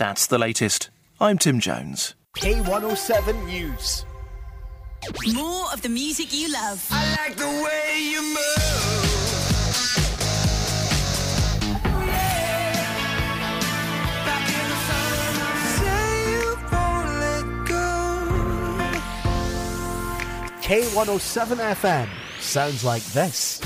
That's the latest. I'm Tim Jones. K107 News. More of the music you love. I like the way you move. K107 FM sounds like this.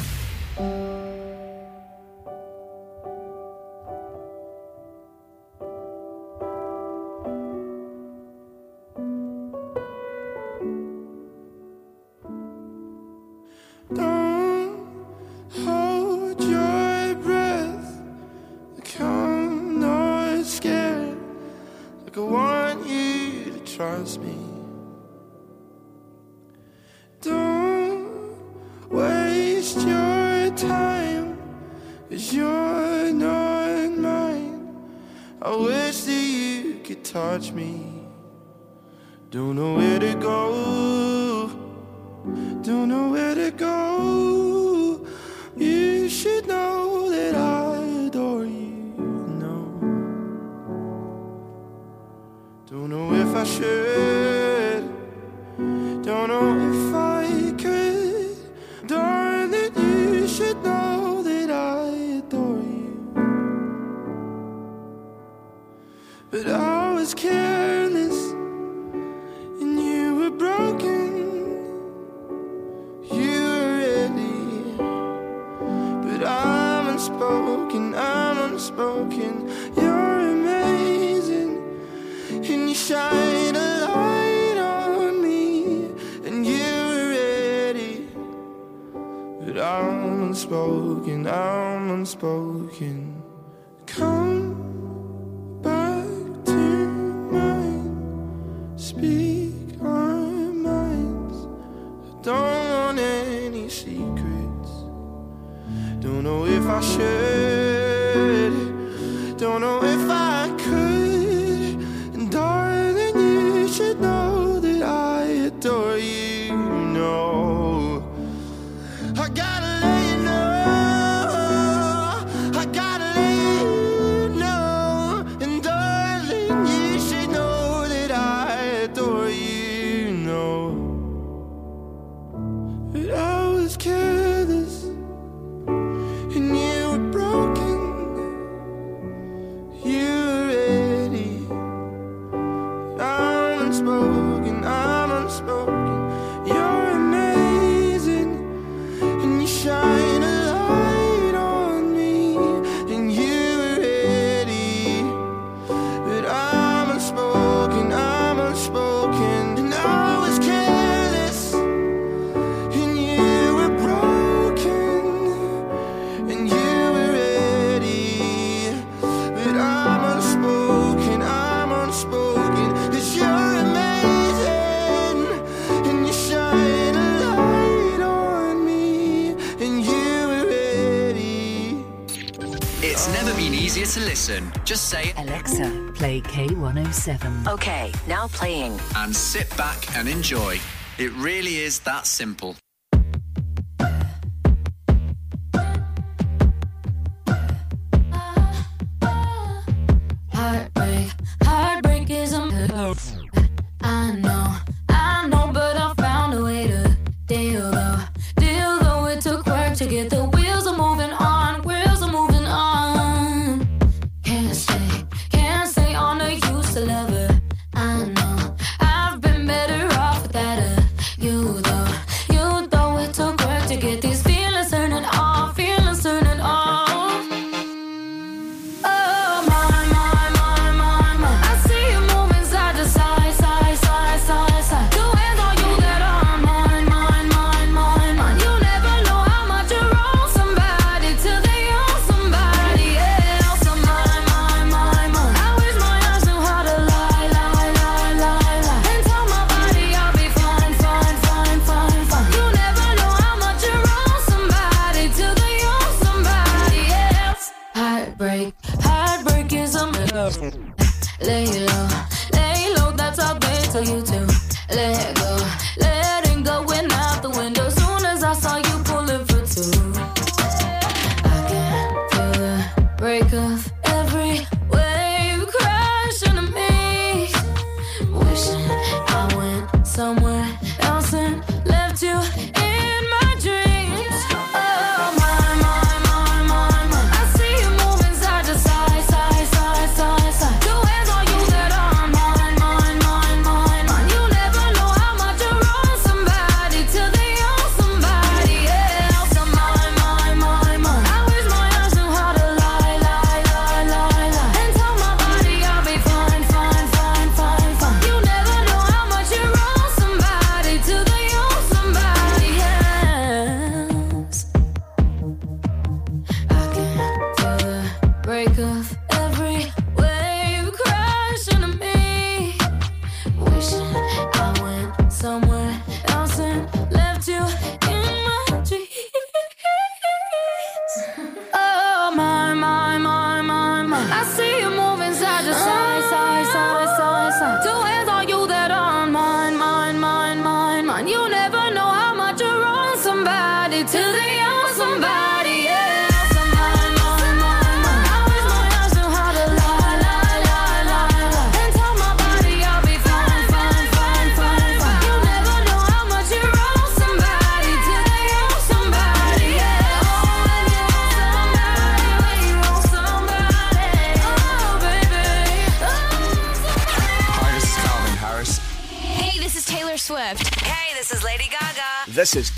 unspoken, I'm unspoken. Okay, now playing. And sit back and enjoy. It really is that simple.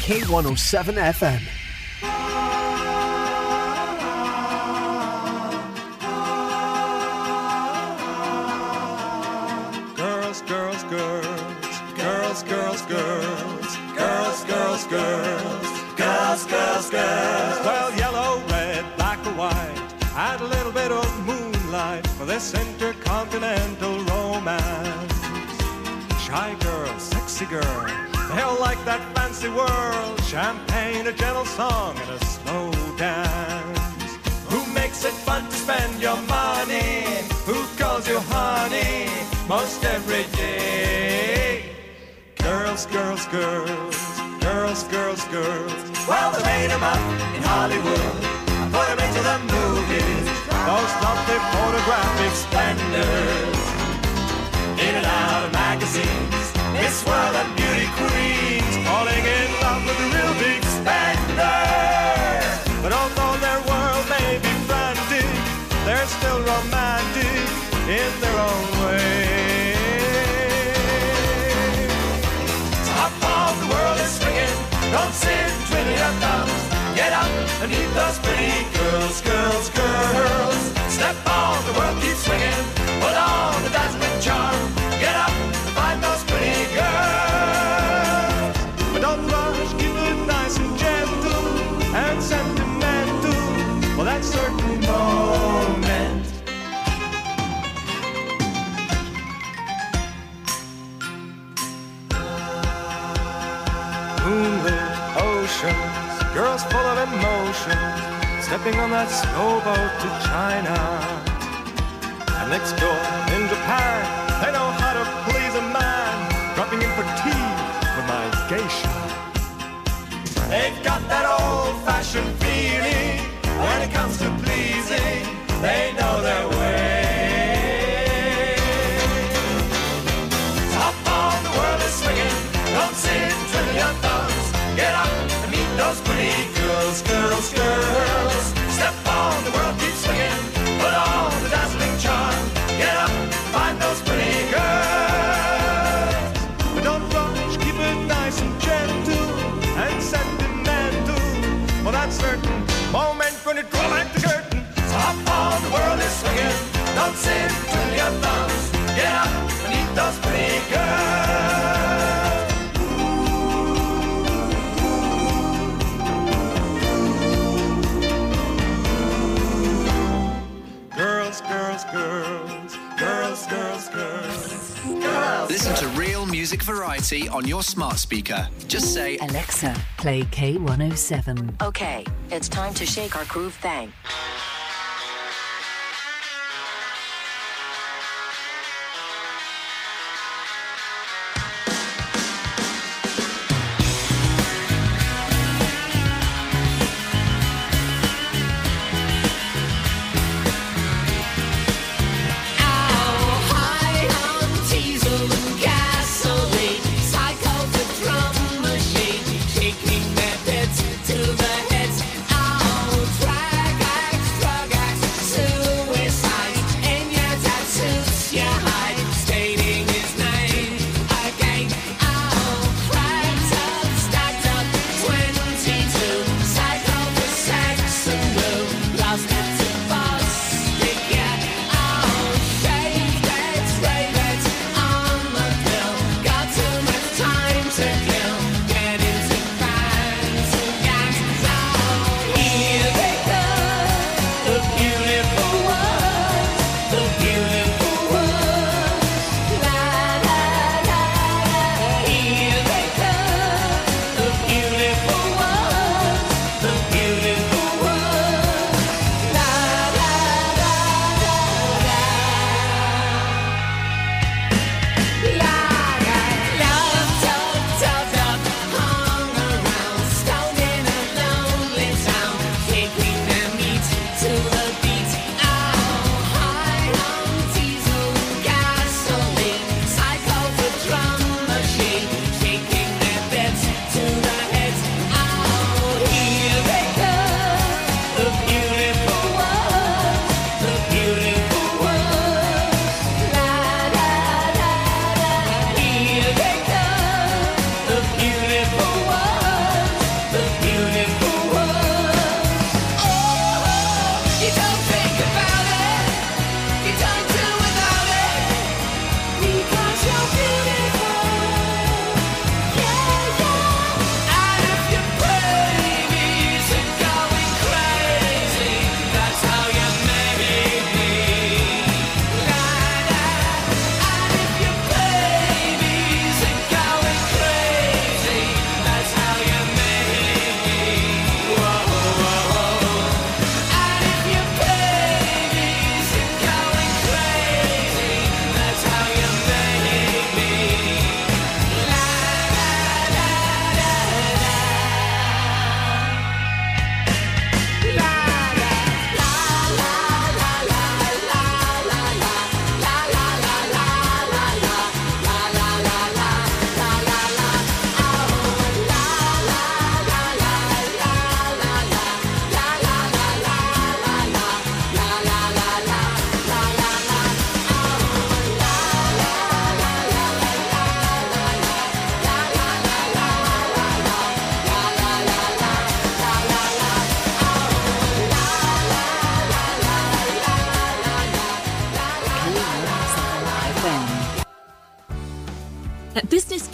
K107 FM. Girls, girls, girls, girls, girls, girls, girls, girls, girls, girls, girls, girls. Well, yellow, red, black or white, add a little bit of moonlight for this intercontinental romance. Shy girl, sexy girl, they all like that fancy world. Champagne, a gentle song, and a slow dance. Who makes it fun to spend your money? Who calls you honey most every day? Girls, girls, girls, girls, girls, girls. Well, they made 'em up in Hollywood. I put 'em into the movies. Those lovely photographic splendors. In and out of magazines. Miss World and beauty queens. Romantic in their own way. Top of the world is swinging. Don't sit twiddling your thumbs. Get up and meet those pretty girls, girls, girls. Step on, the world keeps swinging. Put on the dazzling charm. Full of emotion, stepping on that slow boat to China. And next door in Japan, they know how to please a man, dropping in for tea with my geisha. They've got that old-fashioned feeling when it comes to pleasing. They Step on, the world keeps swinging. Put on the dazzling charm. Get up, find those pretty girls. But don't rush, keep it nice and gentle and sentimental. For that certain moment when it draw back the curtain. Top on, the world is swinging. Don't sit twiddling your thumbs. Get up and meet those pretty girls. Music variety on your smart speaker. Just say, Alexa, play K107. Okay, it's time to shake our groove thing.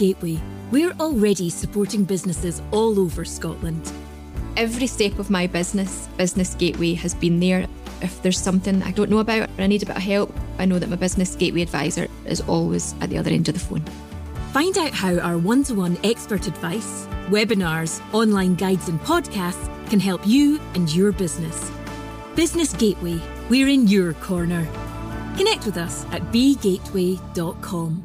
Gateway, we're already supporting businesses all over Scotland. Every step of my business, Business Gateway has been there. If there's something I don't know about or I need a bit of help, I know that my Business Gateway advisor is always at the other end of the phone. Find out how our one to one expert advice, webinars, online guides, and podcasts can help you and your business. Business Gateway, we're in your corner. Connect with us at bgateway.com.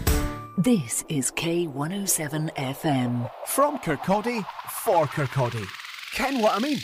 This is K107 FM. From Kirkcaldy, for Kirkcaldy. Ken what I mean?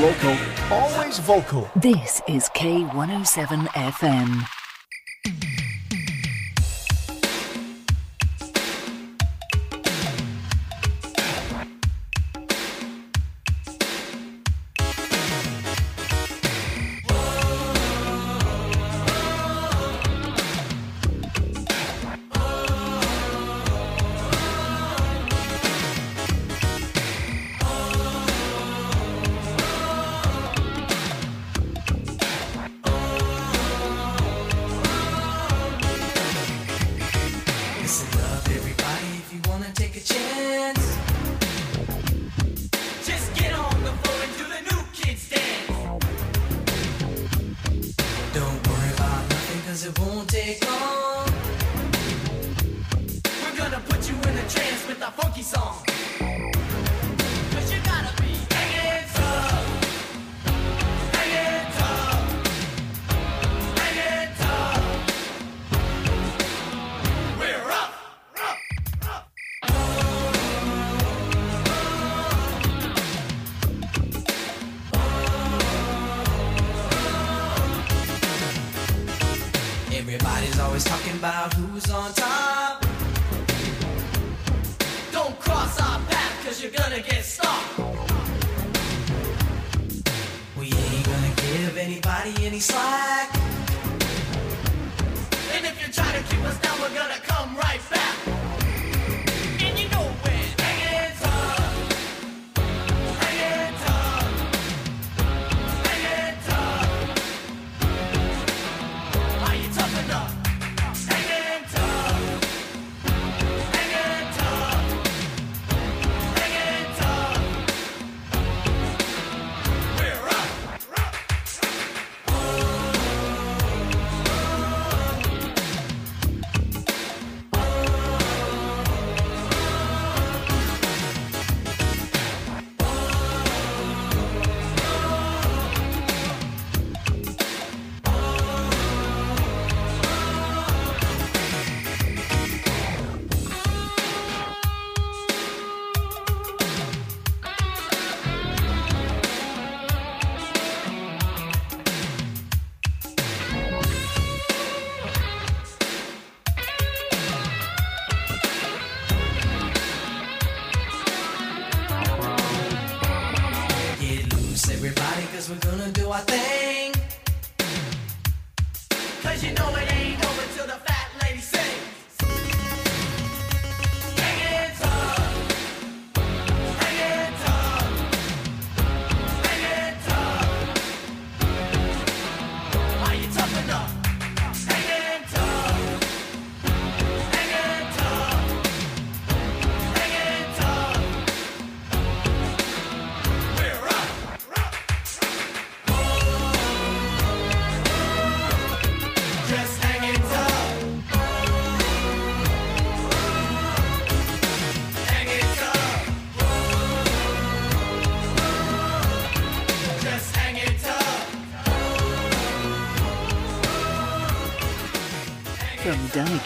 Local, always vocal. This is K107 FM.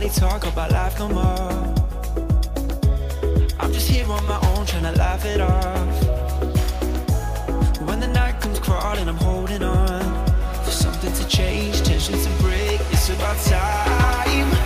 they talk about life no more. I'm just here on my own, trying to laugh it off. When the night comes crawling, I'm holding on. For something to change, tensions to break, it's about time.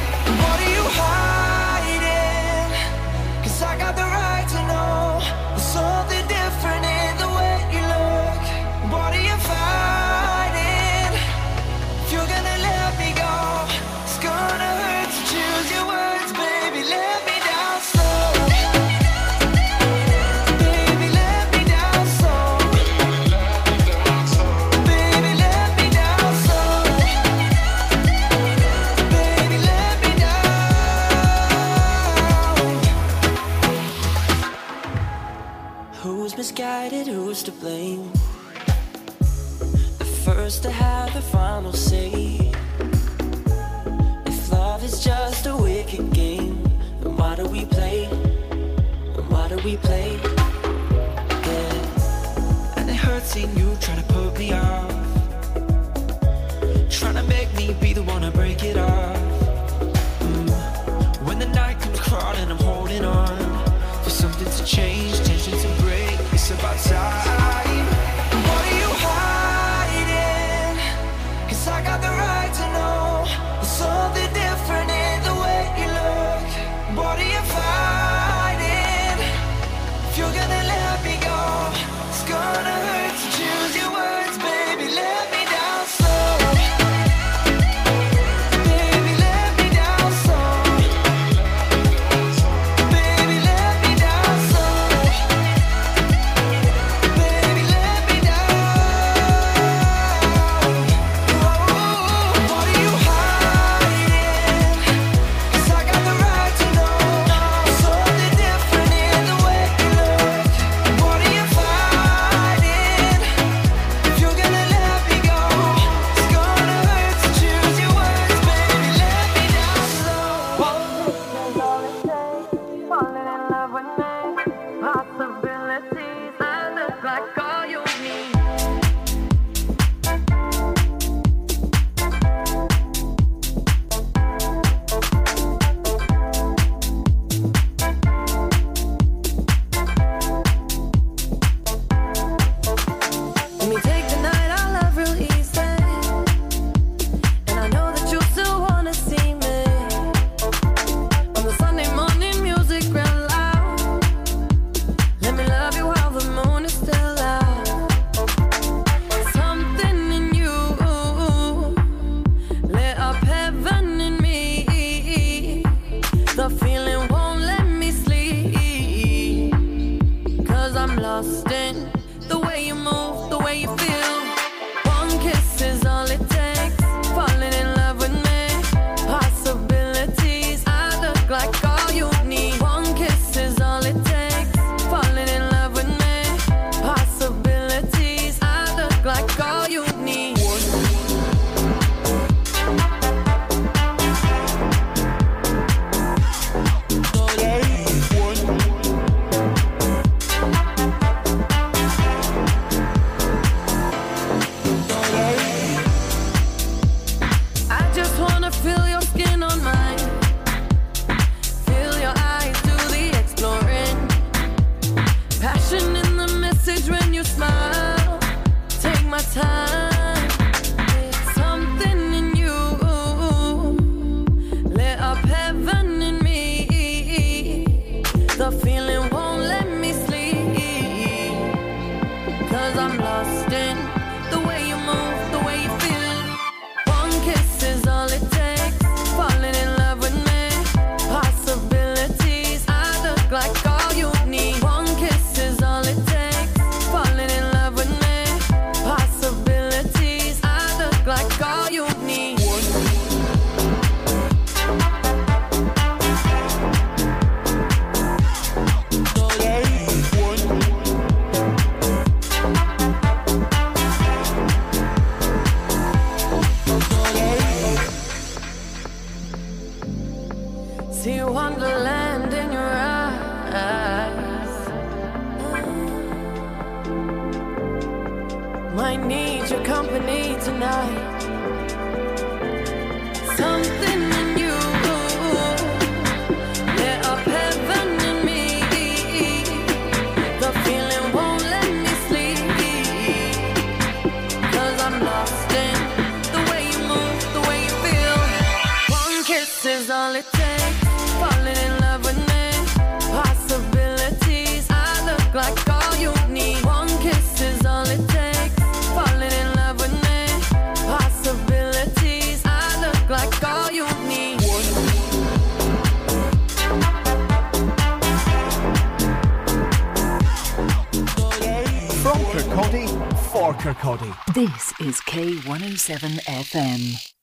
Kirkcaldy for Kirkcaldy. This is K107 FM.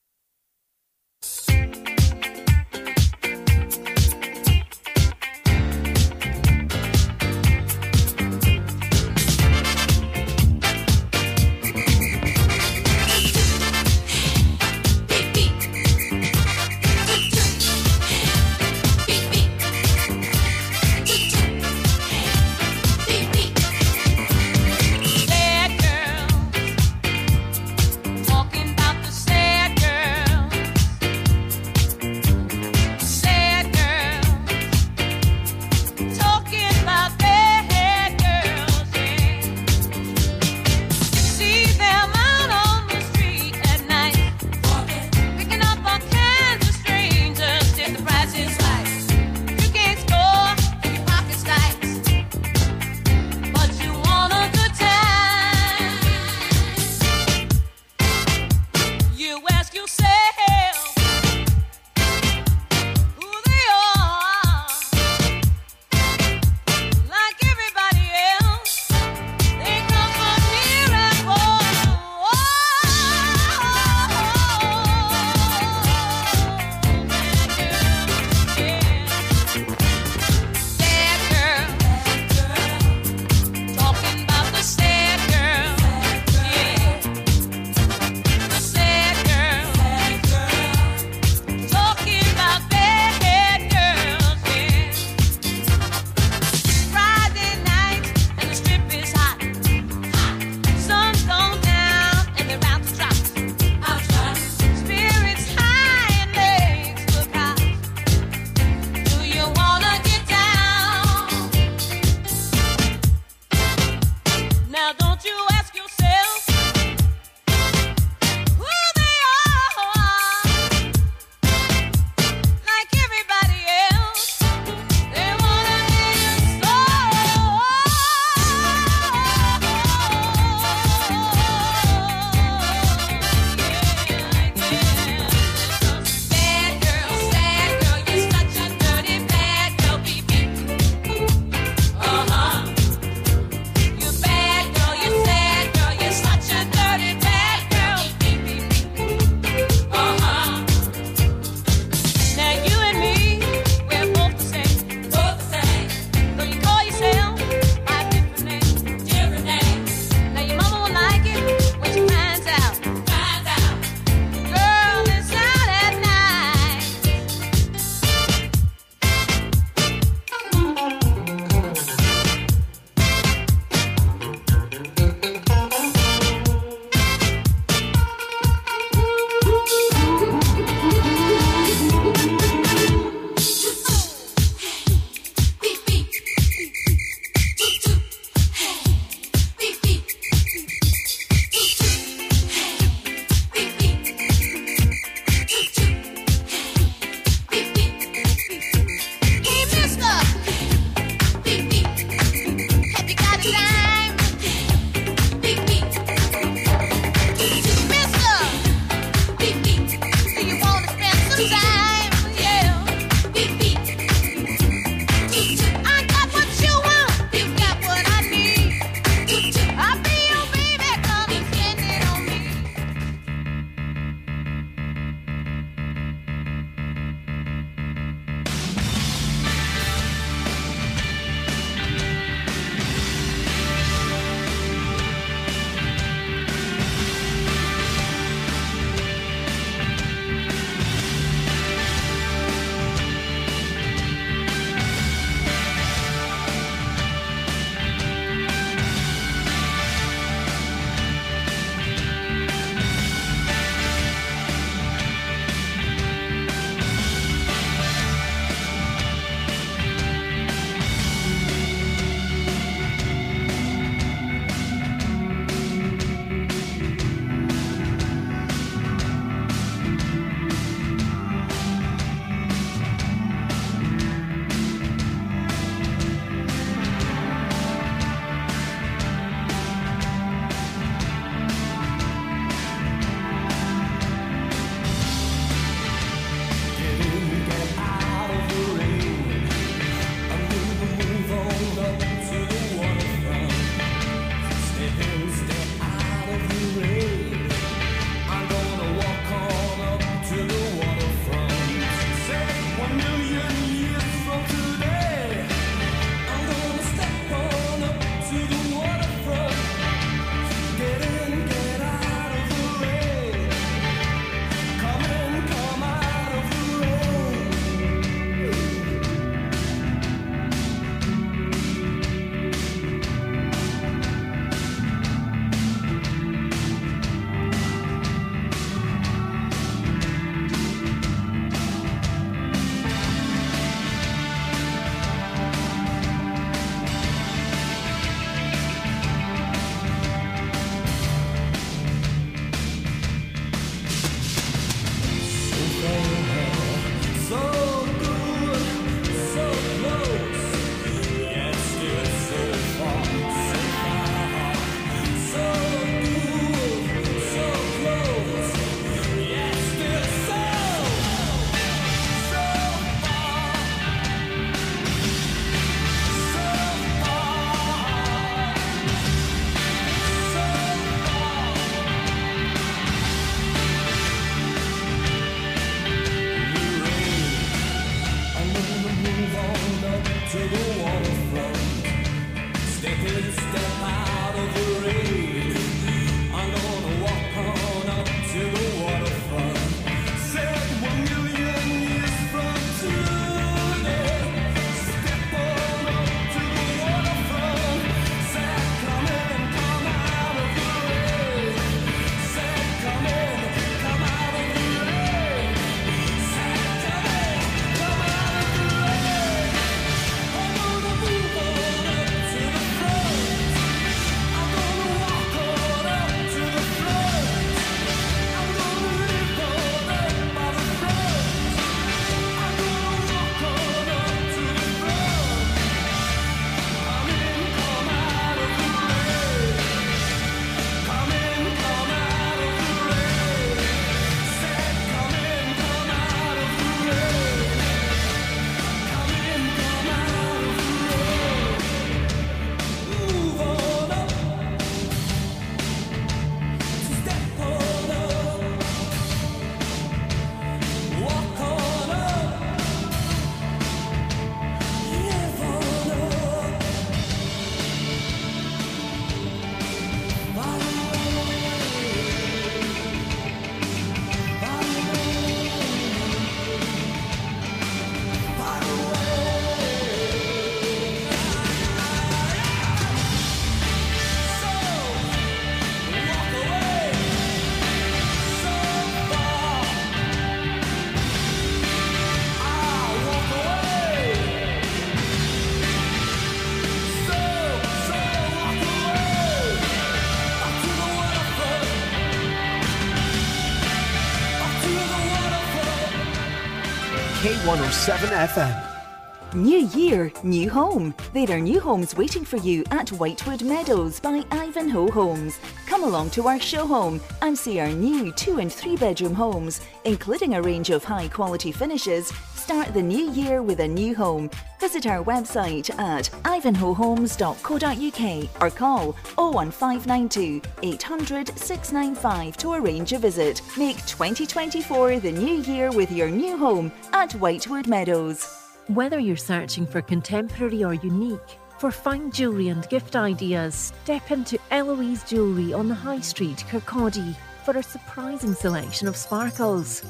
K107 FM. New year, new home. There are new homes waiting for you at Whitewood Meadows by Ivanhoe Homes. Come along to our show home and see our new two and three bedroom homes, including a range of high quality finishes. Start the new year with a new home. Visit our website at ivanhoehomes.co.uk or call 01592 800 695 to arrange a visit. Make 2024 the new year with your new home at Whitewood Meadows. Whether you're searching for contemporary or unique, for fine jewellery and gift ideas, step into Eloise Jewellery on the High Street, Kirkcaldy, for a surprising selection of sparkles.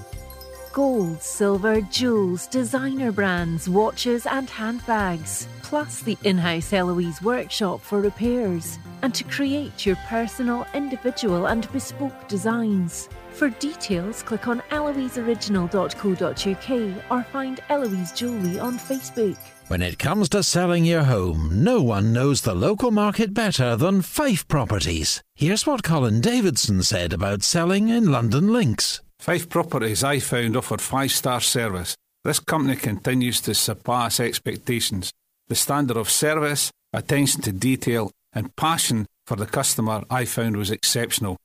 Gold, silver, jewels, designer brands, watches, and handbags, plus the in house Eloise workshop for repairs, and to create your personal, individual, and bespoke designs. For details, click on eloiseoriginal.co.uk or find Eloise Jewellery on Facebook. When it comes to selling your home, no one knows the local market better than Fife Properties. Here's what Colin Davidson said about selling in Lundin Links. Fife Properties, I found, offered five star service. This company continues to surpass expectations. The standard of service, attention to detail, and passion for the customer I found was exceptional.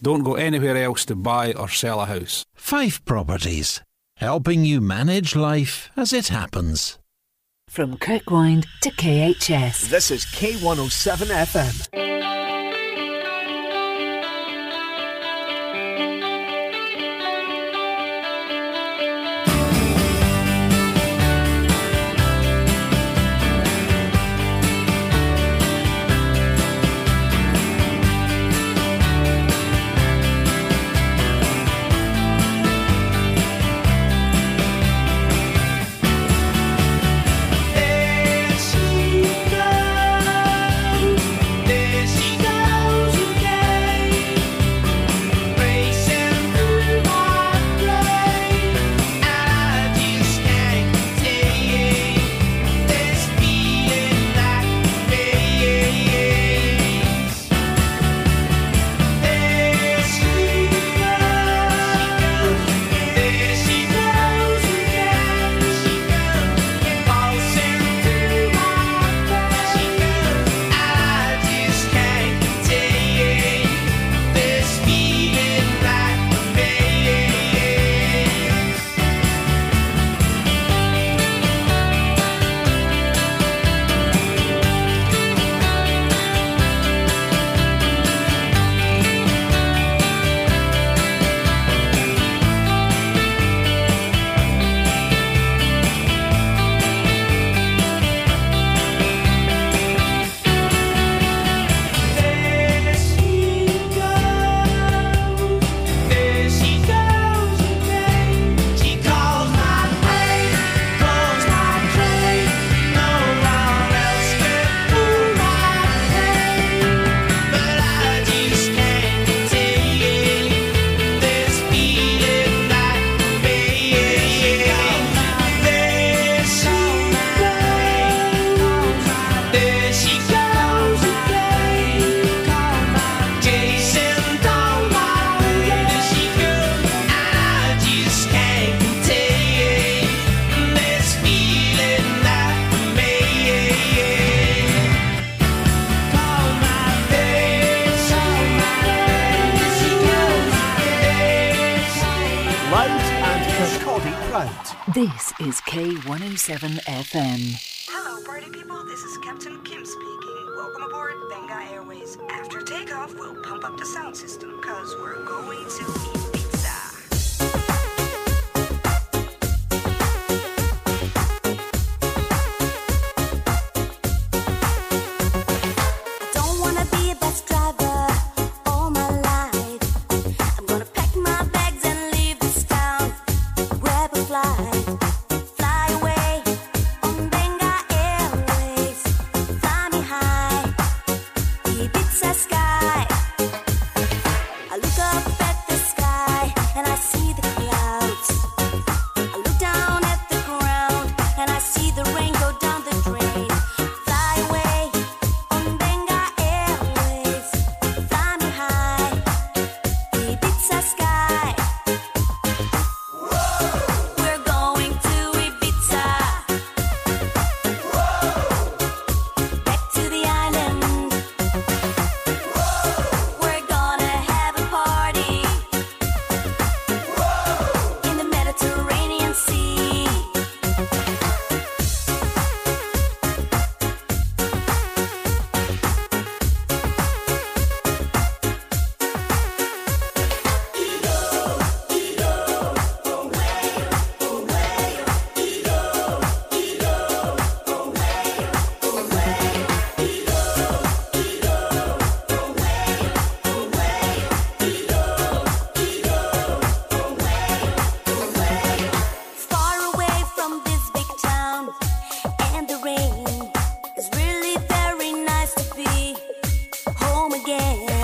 Don't go anywhere else to buy or sell a house. Fife Properties, helping you manage life as it happens. From Kirkwind to KHS. This is K107 FM. This is Captain Kim speaking. Welcome aboard Benga Airways. After takeoff, we'll pump up the sound system because we're going to again.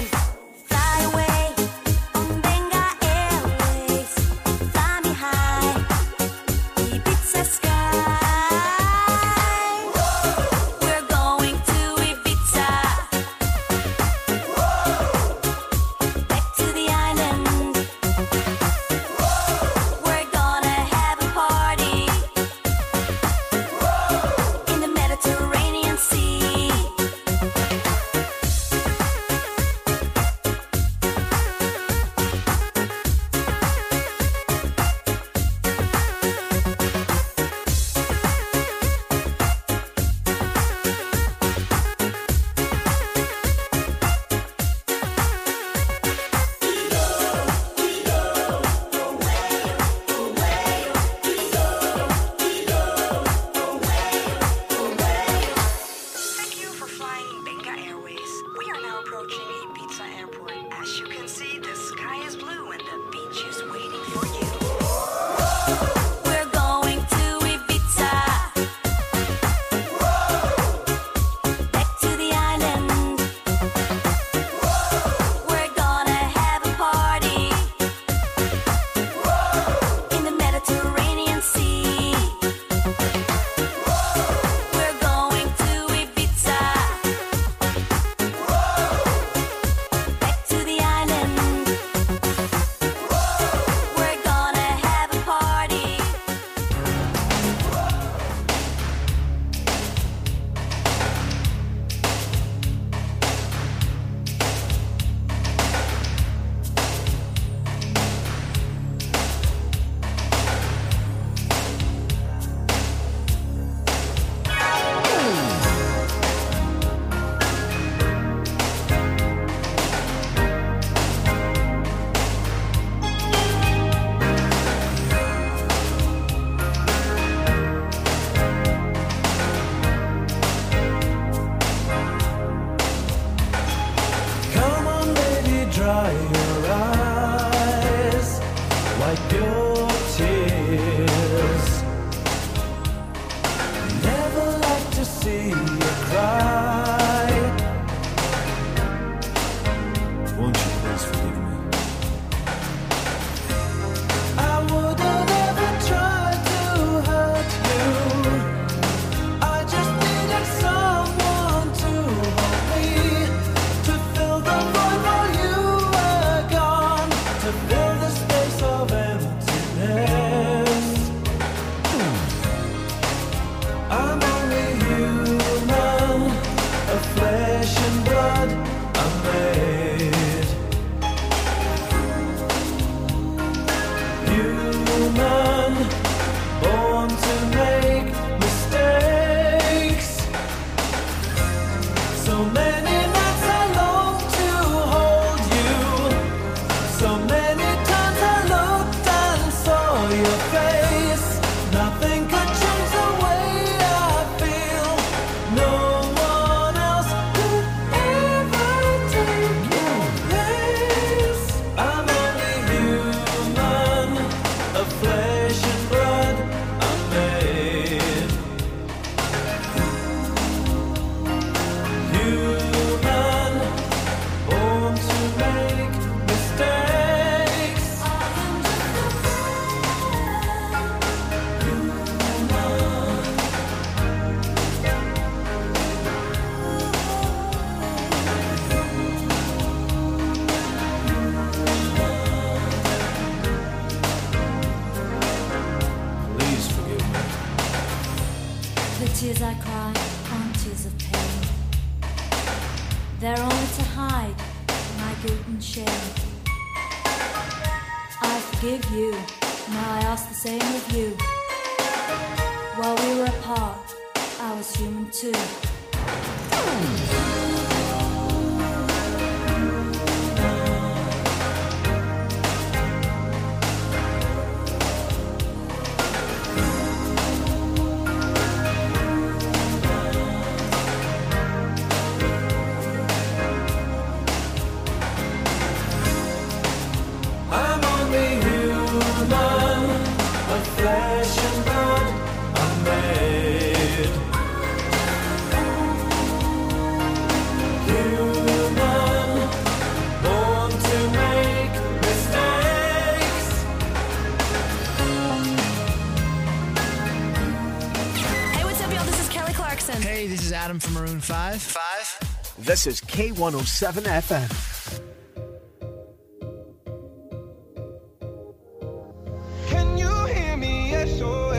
This is K107 FM. Can you hear me? SOS.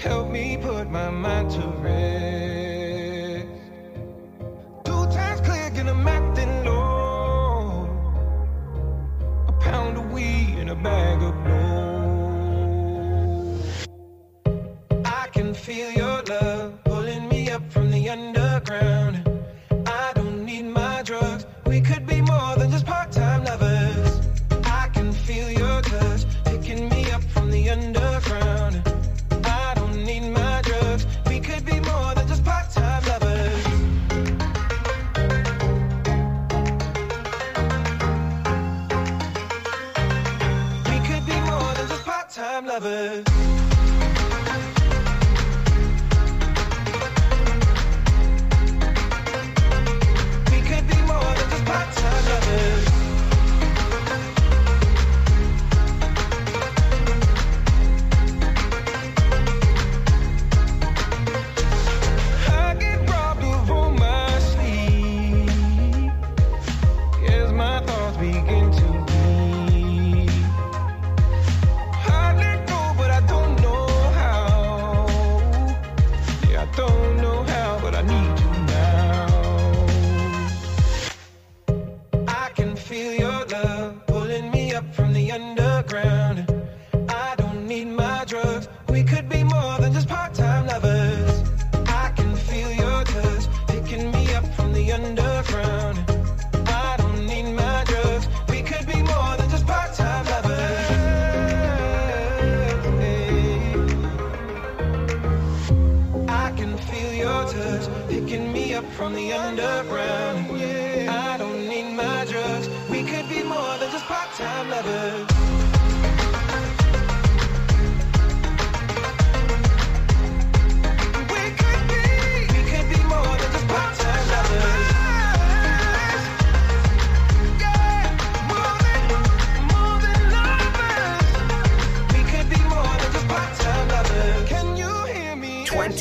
Help me put my mind to rest.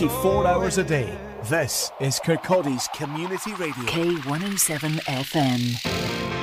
24 hours a day. This is Kirkcaldy's Community Radio. K107 FM.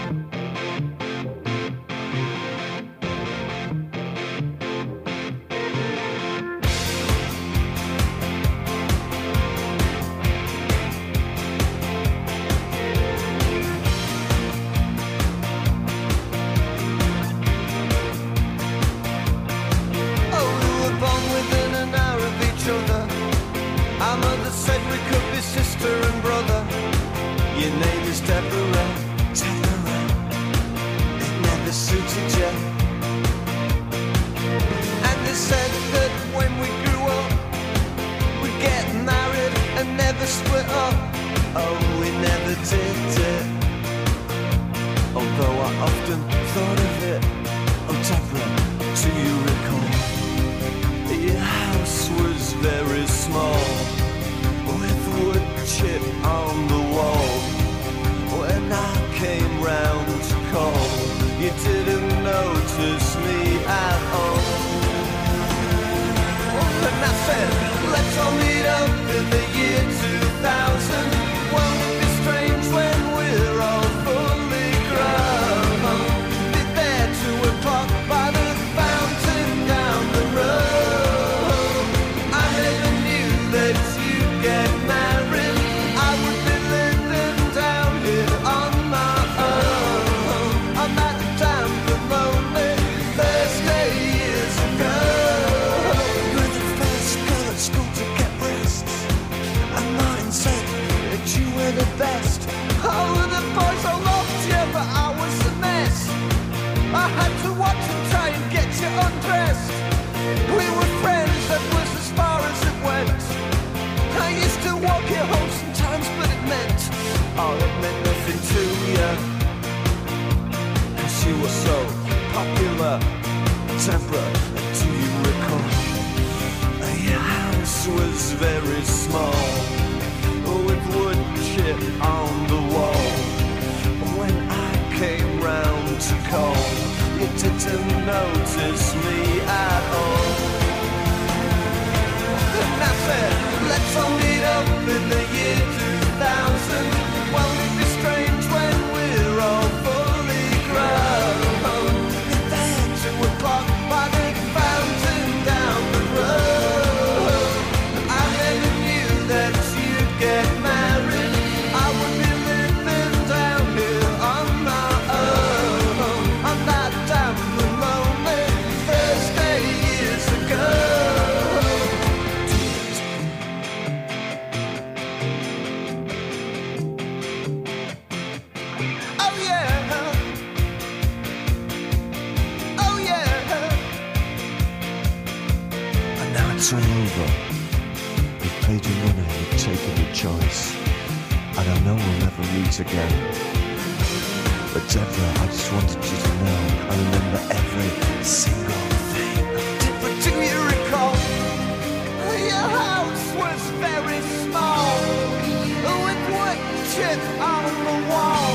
it's all over. We paid your money, we've taken your choice, and I know we'll never meet again. But Deborah, I just wanted you to know I remember every single thing. Did, but do you recall? Your house was very small, with wood on the wall.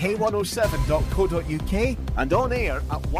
k107.co.uk and on air at